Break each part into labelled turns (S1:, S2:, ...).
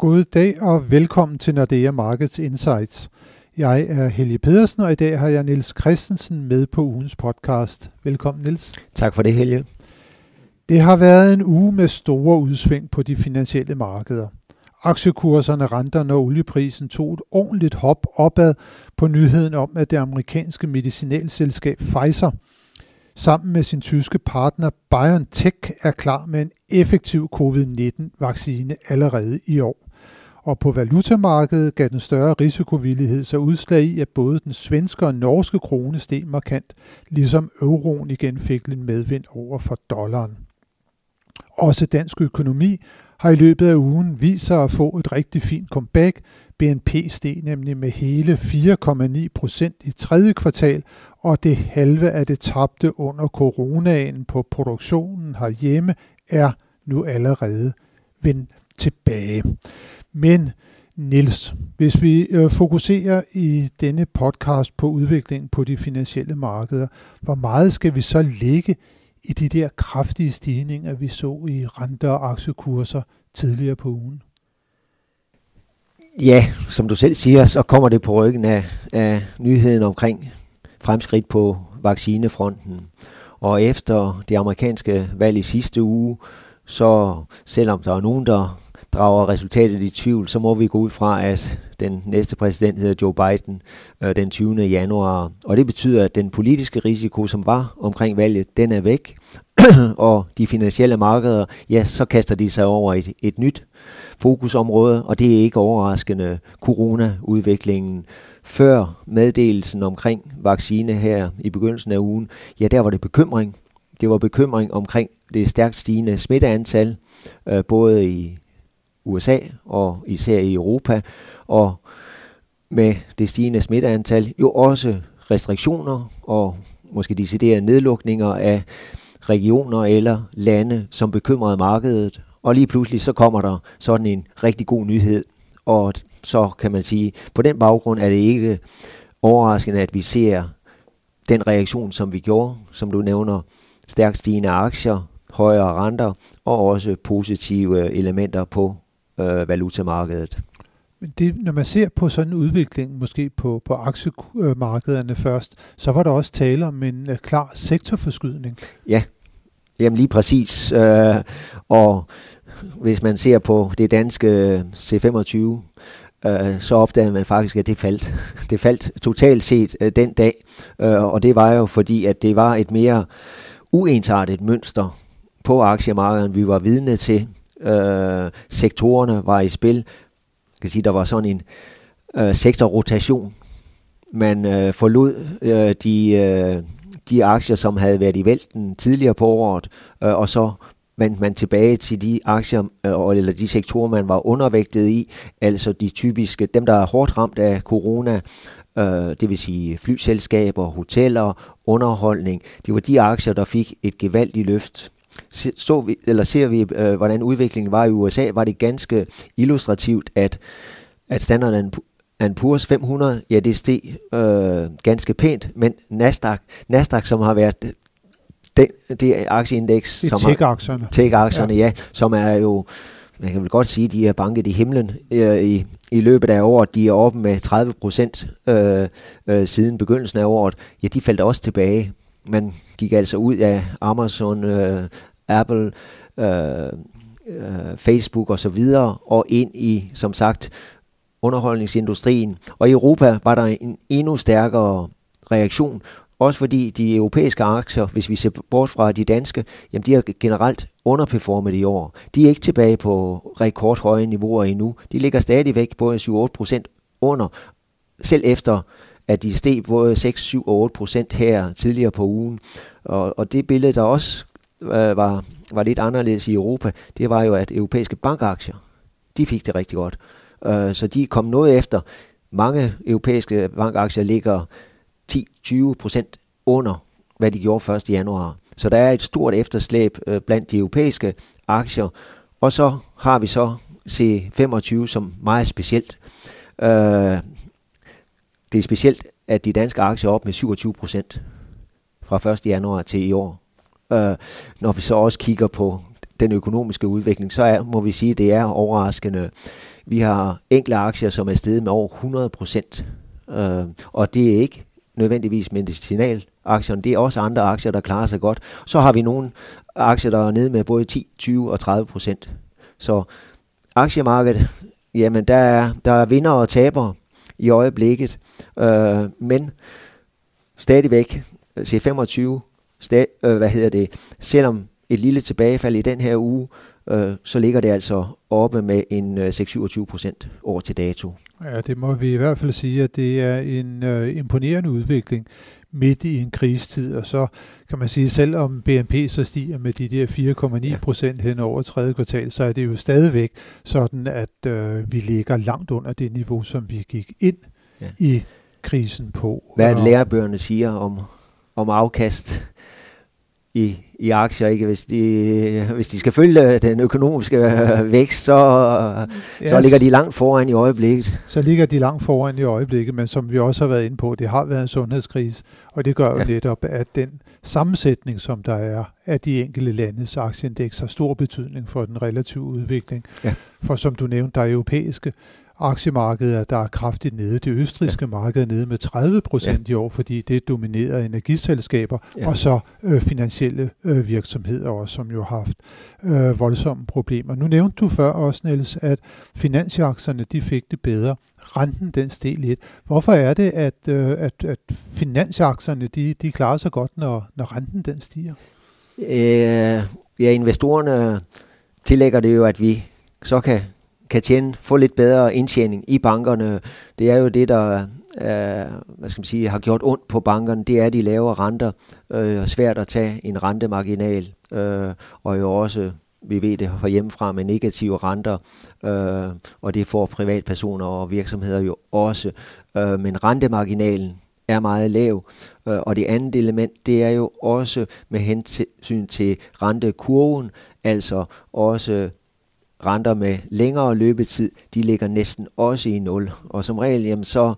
S1: God dag og velkommen til Nordea Markets Insights. Jeg er Helge Pedersen, og i dag har jeg Niels Christensen med på ugens podcast. Velkommen, Niels.
S2: Tak for det, Helge.
S1: Det har været en uge med store udsving på de finansielle markeder. Aktiekurserne, renterne og olieprisen tog et ordentligt hop opad på nyheden om, at det amerikanske medicinalselskab Pfizer sammen med sin tyske partner BioNTech er klar med en effektiv covid-19-vaccine allerede i år. Og på valutamarkedet gav den større risikovillighed sig udslag i, at både den svenske og norske krone steg markant, ligesom euroen igen fik lidt medvind over for dollaren. Også dansk økonomi har i løbet af ugen vist sig at få et rigtig fint comeback. BNP steg nemlig med hele 4,9 procent i tredje kvartal, og det halve af det tabte under coronaen på produktionen herhjemme er nu allerede vendt tilbage. Men Nils, hvis vi øh, fokuserer i denne podcast på udviklingen på de finansielle markeder, hvor meget skal vi så ligge i de der kraftige stigninger, vi så i renter og aktiekurser tidligere på ugen?
S2: Ja, som du selv siger, så kommer det på ryggen af, af nyheden omkring fremskridt på vaccinefronten. Og efter det amerikanske valg i sidste uge, så selvom der er nogen, der drager resultatet i tvivl, så må vi gå ud fra, at den næste præsident hedder Joe Biden øh, den 20. januar. Og det betyder, at den politiske risiko, som var omkring valget, den er væk. og de finansielle markeder, ja, så kaster de sig over et, et nyt fokusområde, og det er ikke overraskende corona-udviklingen. Før meddelelsen omkring vaccine her i begyndelsen af ugen, ja, der var det bekymring. Det var bekymring omkring det stærkt stigende smitteantal, øh, både i USA og især i Europa, og med det stigende smitteantal jo også restriktioner og måske deciderede nedlukninger af regioner eller lande, som bekymrede markedet. Og lige pludselig så kommer der sådan en rigtig god nyhed, og så kan man sige, på den baggrund er det ikke overraskende, at vi ser den reaktion, som vi gjorde, som du nævner, stærkt stigende aktier, højere renter og også positive elementer på øh, valutamarkedet.
S1: Men det, når man ser på sådan en udvikling, måske på, på aktiemarkederne først, så var der også tale om en uh, klar sektorforskydning.
S2: Ja, jamen lige præcis. Øh, og hvis man ser på det danske C25, øh, så opdagede man faktisk, at det faldt. Det faldt totalt set øh, den dag, øh, og det var jo fordi, at det var et mere uensartet mønster på aktiemarkedet, vi var vidne til øh, sektorerne var i spil. Jeg kan sige, der var sådan en øh, sektorrotation. Man øh, forlod øh, de, øh, de aktier, som havde været i vælten tidligere på året, øh, og så vendte man tilbage til de aktier, øh, eller de sektorer, man var undervægtet i, altså de typiske, dem der er hårdt ramt af corona, øh, det vil sige flyselskaber, hoteller, underholdning. Det var de aktier, der fik et gevaldigt løft så vi, eller ser vi, øh, hvordan udviklingen var i USA, var det ganske illustrativt, at, at Standard Poor's 500, ja, det steg øh, ganske pænt, men Nasdaq, Nasdaq som har været det, det aktieindeks,
S1: det som tech-aktierne.
S2: Tech-aktierne, ja. ja, som er jo, man kan vel godt sige, de er banket i himlen øh, i, i løbet af året. De er oppe med 30 procent øh, øh, siden begyndelsen af året. Ja, de faldt også tilbage. Man gik altså ud af Amazon, øh, Apple, øh, øh, Facebook osv., og, og ind i, som sagt, underholdningsindustrien. Og i Europa var der en endnu stærkere reaktion, også fordi de europæiske aktier, hvis vi ser bort fra de danske, jamen de har generelt underperformet i år. De er ikke tilbage på rekordhøje niveauer endnu. De ligger stadigvæk på 7-8 procent under, selv efter at de steg både 6, 7 og 8 procent her tidligere på ugen. Og, og det billede, der også øh, var, var lidt anderledes i Europa, det var jo, at europæiske bankaktier, de fik det rigtig godt. Øh, så de kom noget efter. Mange europæiske bankaktier ligger 10-20 procent under, hvad de gjorde 1. januar. Så der er et stort efterslæb øh, blandt de europæiske aktier. Og så har vi så C25 som meget specielt. Øh, det er specielt, at de danske aktier er op med 27 procent fra 1. januar til i år. Øh, når vi så også kigger på, den økonomiske udvikling, så er, må vi sige, at det er overraskende. Vi har enkle aktier, som er steget med over 100 procent, øh, og det er ikke nødvendigvis medicinalaktierne, det er også andre aktier, der klarer sig godt. Så har vi nogle aktier, der er nede med både 10, 20 og 30 procent. Så aktiemarkedet, jamen der er, der er vinder og tabere i øjeblikket, øh, men stadigvæk øh, C25, stad, øh, hvad hedder det, selvom et lille tilbagefald i den her uge, øh, så ligger det altså oppe med en øh, 6-27 procent over til dato.
S1: Ja, det må vi i hvert fald sige, at det er en øh, imponerende udvikling midt i en krisetid, og så kan man sige, selv om BNP så stiger med de der 4,9 procent hen over tredje kvartal, så er det jo stadigvæk sådan, at øh, vi ligger langt under det niveau, som vi gik ind ja. i krisen på.
S2: Hvad lærebøgerne siger om, om afkast i, i aktier, ikke? Hvis, de, hvis de skal følge den økonomiske vækst, så, ja, så ligger de langt foran i øjeblikket.
S1: Så ligger de langt foran i øjeblikket, men som vi også har været inde på, det har været en sundhedskrise, og det gør jo ja. netop, at den sammensætning, som der er af de enkelte landes aktieindeks, har stor betydning for den relative udvikling. Ja. For som du nævnte, der er europæiske aktiemarkedet der er kraftigt nede. Det østriske ja. marked er nede med 30 procent ja. i år, fordi det dominerer energiselskaber ja. og så øh, finansielle øh, virksomheder også, som jo har haft øh, voldsomme problemer. Nu nævnte du før også, Niels, at finansaktierne de fik det bedre. Renten den steg lidt. Hvorfor er det, at, øh, at, at finansaktierne de, de klarer sig godt, når, når renten den stiger?
S2: Øh, ja, investorerne tillægger det jo, at vi så kan kan tjene, få lidt bedre indtjening i bankerne. Det er jo det, der øh, hvad skal man sige, har gjort ondt på bankerne. Det er de lavere renter. Øh, svært at tage en rentemarginal. Øh, og jo også, vi ved det fra hjemmefra, med negative renter. Øh, og det får privatpersoner og virksomheder jo også. Øh, men rentemarginalen er meget lav. Øh, og det andet element, det er jo også med hensyn til rentekurven, altså også renter med længere løbetid, de ligger næsten også i nul. Og som regel, jamen så,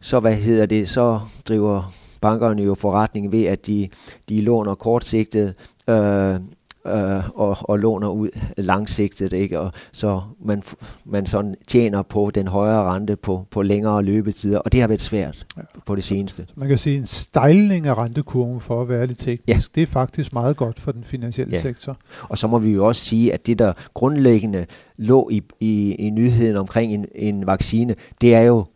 S2: så hvad hedder det, så driver bankerne jo forretning ved, at de, de låner kortsigtet, øh, øh, og, og låner ud langsigtet, ikke? Og så man, man sådan tjener på den højere rente på, på længere løbetider, og det har været svært ja. på det seneste.
S1: Man kan sige en stejling af rentekurven for at være lidt teknisk, ja. det er faktisk meget godt for den finansielle ja. sektor.
S2: Og så må vi jo også sige, at det der grundlæggende lå i, i, i nyheden omkring en, en vaccine, det er jo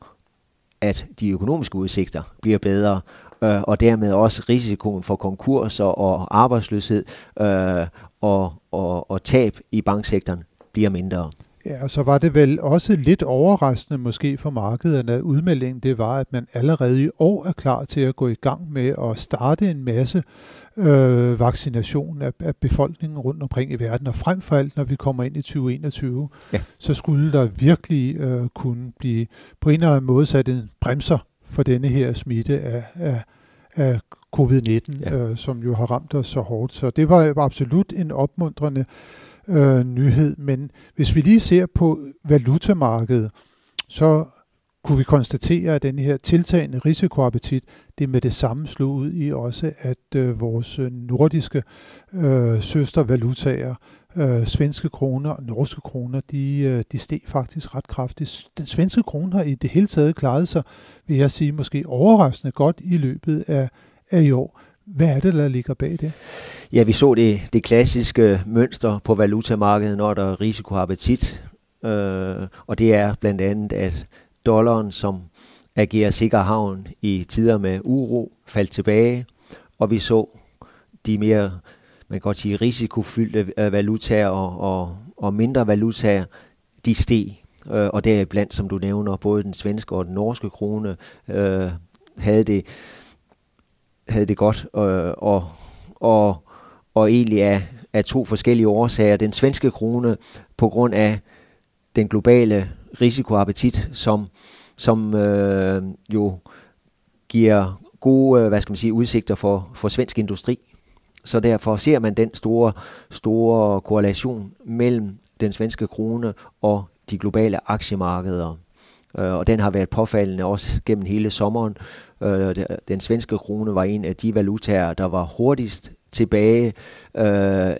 S2: at de økonomiske udsigter bliver bedre, øh, og dermed også risikoen for konkurser og arbejdsløshed øh, og, og, og tab i banksektoren bliver mindre.
S1: Ja, og så var det vel også lidt overraskende måske for markedet, at udmeldingen det var, at man allerede i år er klar til at gå i gang med at starte en masse øh, vaccination af, af befolkningen rundt omkring i verden. Og frem for alt, når vi kommer ind i 2021, ja. så skulle der virkelig øh, kunne blive på en eller anden måde sat en bremser for denne her smitte af, af, af covid-19, ja. øh, som jo har ramt os så hårdt. Så det var absolut en opmuntrende øh, nyhed. Men hvis vi lige ser på valutamarkedet, så kunne vi konstatere, at den her tiltagende risikoappetit, det med det samme slog ud i også, at øh, vores øh, nordiske øh, søstervalutaer, øh, svenske kroner og norske kroner, de, øh, de steg faktisk ret kraftigt. Den svenske krone har i det hele taget klaret sig, vil jeg sige, måske overraskende godt i løbet af, af i år. Hvad er det, der ligger bag det?
S2: Ja, vi så det, det klassiske mønster på valutamarkedet, når der er risikoappetit. Øh, og det er blandt andet, at dollaren, som agerer sikker havn i tider med uro, faldt tilbage, og vi så de mere, man kan godt sige, risikofyldte øh, valutaer og, og, og mindre valutaer, de steg. Øh, og deriblandt, som du nævner, både den svenske og den norske krone øh, havde det havde det godt, øh, og, og, og egentlig af, af to forskellige årsager. Den svenske krone på grund af den globale risikoappetit, som, som øh, jo giver gode øh, hvad skal man sige, udsigter for, for svensk industri. Så derfor ser man den store, store korrelation mellem den svenske krone og de globale aktiemarkeder. Øh, og den har været påfaldende også gennem hele sommeren. Øh, den svenske krone var en af de valutaer, der var hurtigst tilbage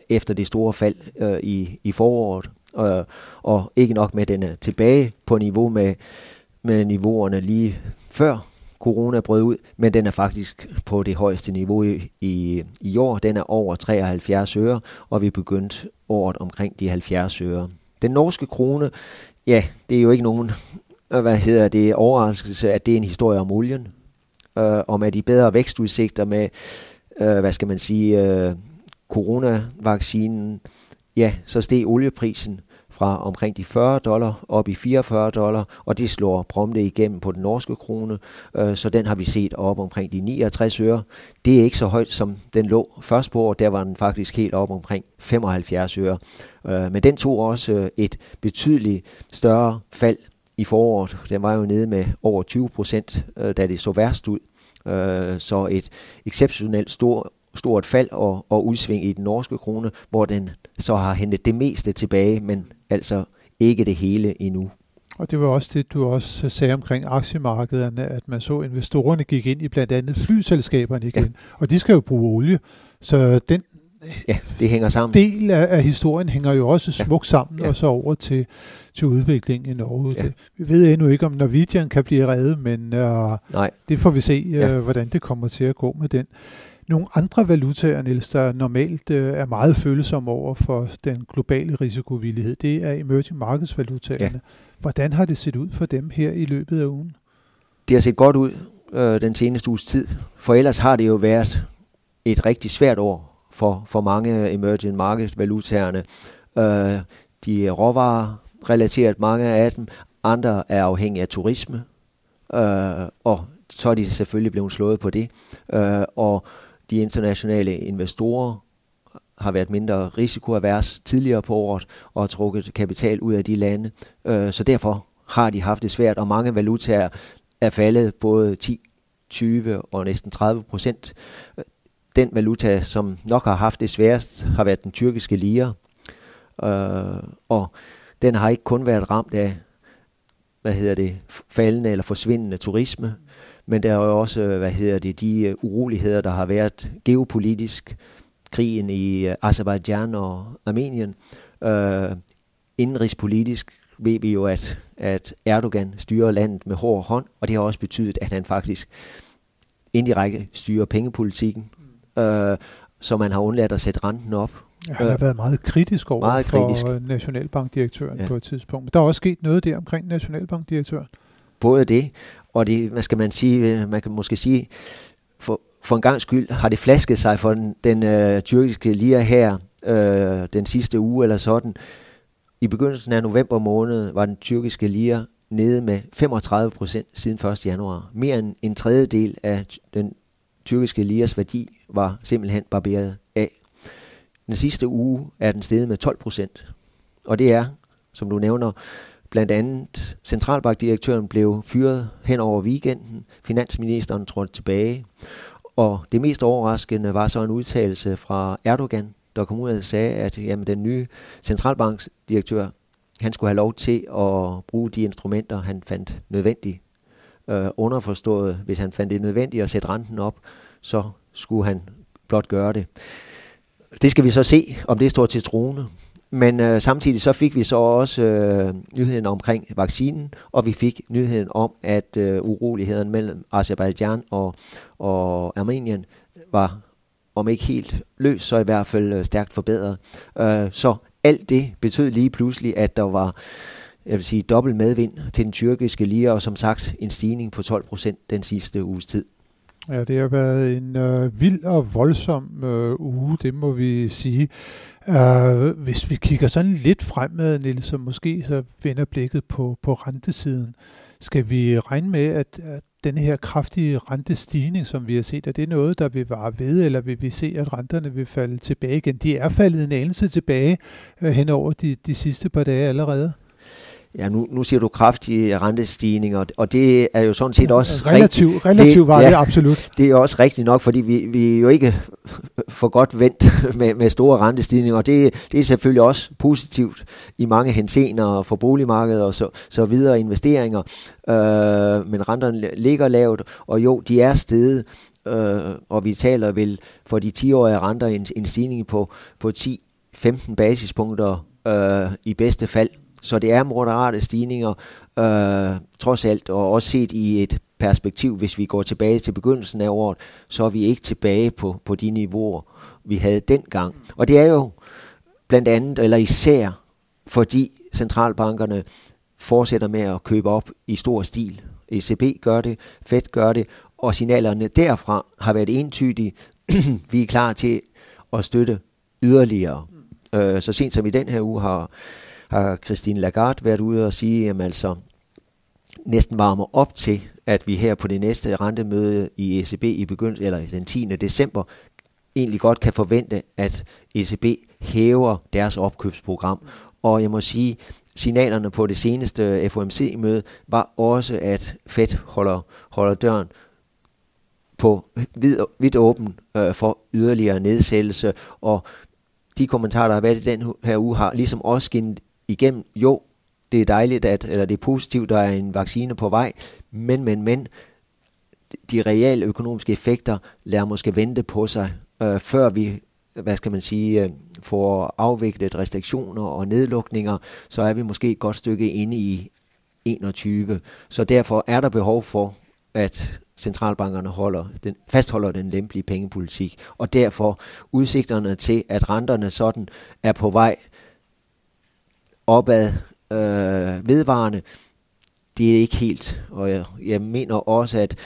S2: efter det store fald i, i foråret. Øh, og ikke nok med, at den er tilbage på niveau med, med niveauerne lige før corona brød ud, men den er faktisk på det højeste niveau i, i, i år. Den er over 73 øre, og vi begyndt året omkring de 70 øre. Den norske krone, ja, det er jo ikke nogen øh, hvad hedder det, overraskelse, at det er en historie om olien, øh, og med de bedre vækstudsigter med, øh, hvad skal man sige, øh, coronavaccinen, ja, så steg olieprisen fra omkring de 40 dollar op i 44 dollar, og det slår prompte igennem på den norske krone, øh, så den har vi set op omkring de 69 øre. Det er ikke så højt, som den lå først på år, der var den faktisk helt op omkring 75 øre. Øh, men den tog også øh, et betydeligt større fald i foråret. Den var jo nede med over 20 procent, øh, da det så værst ud. Øh, så et exceptionelt stort stort fald og, og udsving i den norske krone, hvor den så har hentet det meste tilbage, men altså ikke det hele endnu.
S1: Og det var også det, du også sagde omkring aktiemarkederne, at man så investorerne gik ind i blandt andet flyselskaberne igen, ja. og de skal jo bruge olie. Så den
S2: ja, det hænger sammen.
S1: del af, af historien hænger jo også smukt sammen, ja. og så over til, til udviklingen i Norge. Ja. Det, vi ved endnu ikke, om Norwegian kan blive reddet, men uh, Nej. det får vi se, uh, ja. hvordan det kommer til at gå med den. Nogle andre valutaer, Niels, der normalt uh, er meget følsomme over for den globale risikovillighed, det er emerging markets valutaerne. Ja. Hvordan har det set ud for dem her i løbet af ugen?
S2: Det har set godt ud øh, den seneste uges tid, for ellers har det jo været et rigtig svært år for, for mange emerging market valutaerne. Øh, de er råvarer relateret, mange af dem. Andre er afhængige af turisme, øh, og så er de selvfølgelig blevet slået på det. Øh, og de internationale investorer har været mindre risikoavers tidligere på året og har trukket kapital ud af de lande. Øh, så derfor har de haft det svært, og mange valutaer er faldet både 10, 20 og næsten 30 procent den valuta, som nok har haft det sværest, har været den tyrkiske lira. Øh, og den har ikke kun været ramt af, hvad hedder det, faldende eller forsvindende turisme, men der er jo også, hvad hedder det, de uroligheder, der har været geopolitisk, krigen i øh, Azerbaijan og Armenien. Øh, indenrigspolitisk ved vi jo, at, at Erdogan styrer landet med hård hånd, og det har også betydet, at han faktisk indirekte styrer pengepolitikken, øh, så man har undladt at sætte renten op.
S1: Ja, han har øh, været meget kritisk over meget for kritisk. nationalbankdirektøren ja. på et tidspunkt. Men der er også sket noget der omkring nationalbankdirektøren.
S2: Både det, og det, hvad skal man sige, øh, man kan måske sige, for, for en gang skyld har det flasket sig for den, den øh, tyrkiske lira her øh, den sidste uge eller sådan. I begyndelsen af november måned var den tyrkiske lira nede med 35 procent siden 1. januar. Mere end en tredjedel af den tyrkiske liras værdi var simpelthen barberet af. Den sidste uge er den steget med 12 procent. Og det er, som du nævner, blandt andet centralbankdirektøren blev fyret hen over weekenden. Finansministeren trådte tilbage. Og det mest overraskende var så en udtalelse fra Erdogan, der kom ud og sagde, at jamen, den nye centralbankdirektør, han skulle have lov til at bruge de instrumenter, han fandt nødvendige øh, underforstået, hvis han fandt det nødvendigt at sætte renten op, så skulle han blot gøre det. Det skal vi så se, om det står til troende. Men øh, samtidig så fik vi så også øh, nyheden omkring vaccinen, og vi fik nyheden om, at øh, uroligheden mellem Azerbaijan og, og Armenien var, om ikke helt løs, så i hvert fald øh, stærkt forbedret. Øh, så alt det betød lige pludselig, at der var jeg vil sige, dobbelt medvind til den tyrkiske lira, og som sagt en stigning på 12 procent den sidste uges tid.
S1: Ja, det har været en øh, vild og voldsom øh, uge, det må vi sige. Uh, hvis vi kigger sådan lidt fremad, Niels, så måske så vender blikket på, på rentesiden. Skal vi regne med, at, at den her kraftige rentestigning, som vi har set, er det noget, der vil vare ved, eller vil vi se, at renterne vil falde tilbage igen? De er faldet en anelse tilbage uh, hen over de, de sidste par dage allerede.
S2: Ja, nu, nu siger du kraftige rentestigninger, og det er jo sådan set også
S1: relativt,
S2: rigtig,
S1: relativt var det, ja, absolut.
S2: Det er også rigtigt nok, fordi vi, vi er jo ikke for godt vendt med, med store rentestigninger, og det, det er selvfølgelig også positivt i mange hensener for boligmarkedet og så, så videre investeringer, øh, men renterne ligger lavt, og jo, de er steget, øh, og vi taler vel for de 10-årige renter en, en stigning på, på 10-15 basispunkter øh, i bedste fald. Så det er moderate stigninger, øh, trods alt, og også set i et perspektiv, hvis vi går tilbage til begyndelsen af året, så er vi ikke tilbage på, på de niveauer, vi havde dengang. Og det er jo blandt andet, eller især, fordi centralbankerne fortsætter med at købe op i stor stil. ECB gør det, Fed gør det, og signalerne derfra har været entydige. vi er klar til at støtte yderligere. Øh, så sent som i den her uge har, har Christine Lagarde været ude og sige, at altså næsten varmer op til, at vi her på det næste rentemøde i ECB i begyndelsen, eller den 10. december, egentlig godt kan forvente, at ECB hæver deres opkøbsprogram. Og jeg må sige, signalerne på det seneste FOMC-møde var også, at Fed holder, holder døren på vid, vidt åben øh, for yderligere nedsættelse, og de kommentarer, der har været i den her uge, har ligesom også skinnet igennem, jo, det er dejligt, at, eller det er positivt, der er en vaccine på vej, men, men, men, de reelle økonomiske effekter lader måske vente på sig, øh, før vi, hvad skal man sige, øh, får afviklet restriktioner og nedlukninger, så er vi måske et godt stykke inde i 21. Så derfor er der behov for, at centralbankerne holder den, fastholder den lempelige pengepolitik, og derfor udsigterne til, at renterne sådan er på vej opad øh, vedvarende, det er ikke helt. Og jeg, jeg mener også, at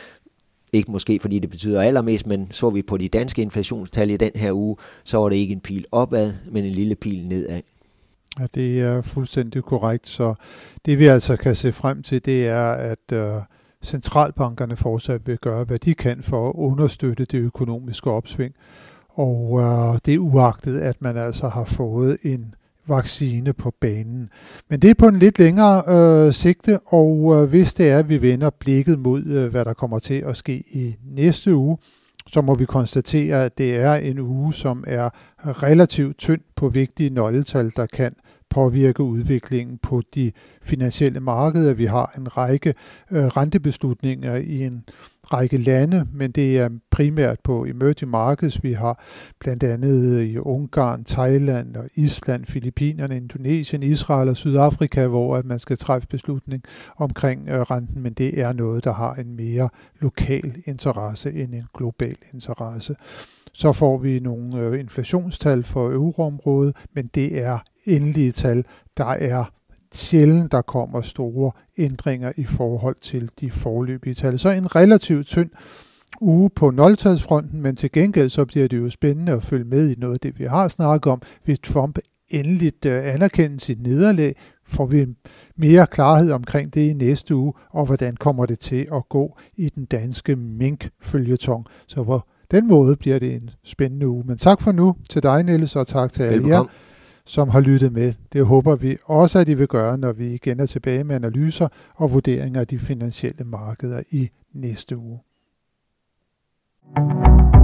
S2: ikke måske fordi det betyder allermest, men så vi på de danske inflationstal i den her uge, så var det ikke en pil opad, men en lille pil nedad.
S1: Ja, det er fuldstændig korrekt. Så det vi altså kan se frem til, det er, at øh, centralbankerne fortsat vil gøre, hvad de kan for at understøtte det økonomiske opsving. Og øh, det er uagtet, at man altså har fået en vaccine på banen. Men det er på en lidt længere øh, sigte, og øh, hvis det er, at vi vender blikket mod, øh, hvad der kommer til at ske i næste uge, så må vi konstatere, at det er en uge, som er relativt tynd på vigtige nøgletal, der kan påvirke udviklingen på de finansielle markeder. Vi har en række øh, rentebeslutninger i en række lande, men det er primært på emerging markets. Vi har blandt andet øh, i Ungarn, Thailand og Island, Filippinerne, Indonesien, Israel og Sydafrika, hvor at man skal træffe beslutning omkring øh, renten, men det er noget, der har en mere lokal interesse end en global interesse. Så får vi nogle inflationstal for euroområdet, men det er endelige tal. Der er sjældent, der kommer store ændringer i forhold til de forløbige tal. Så en relativt tynd uge på nøgletalsfronten, men til gengæld så bliver det jo spændende at følge med i noget af det, vi har snakket om. Hvis Trump endeligt øh, anerkender sit nederlag, får vi mere klarhed omkring det i næste uge, og hvordan kommer det til at gå i den danske mink-følgetong. Så på den måde bliver det en spændende uge. Men tak for nu til dig, Niels, og tak til alle jer som har lyttet med. Det håber vi også, at I vil gøre, når vi igen er tilbage med analyser og vurderinger af de finansielle markeder i næste uge. thank you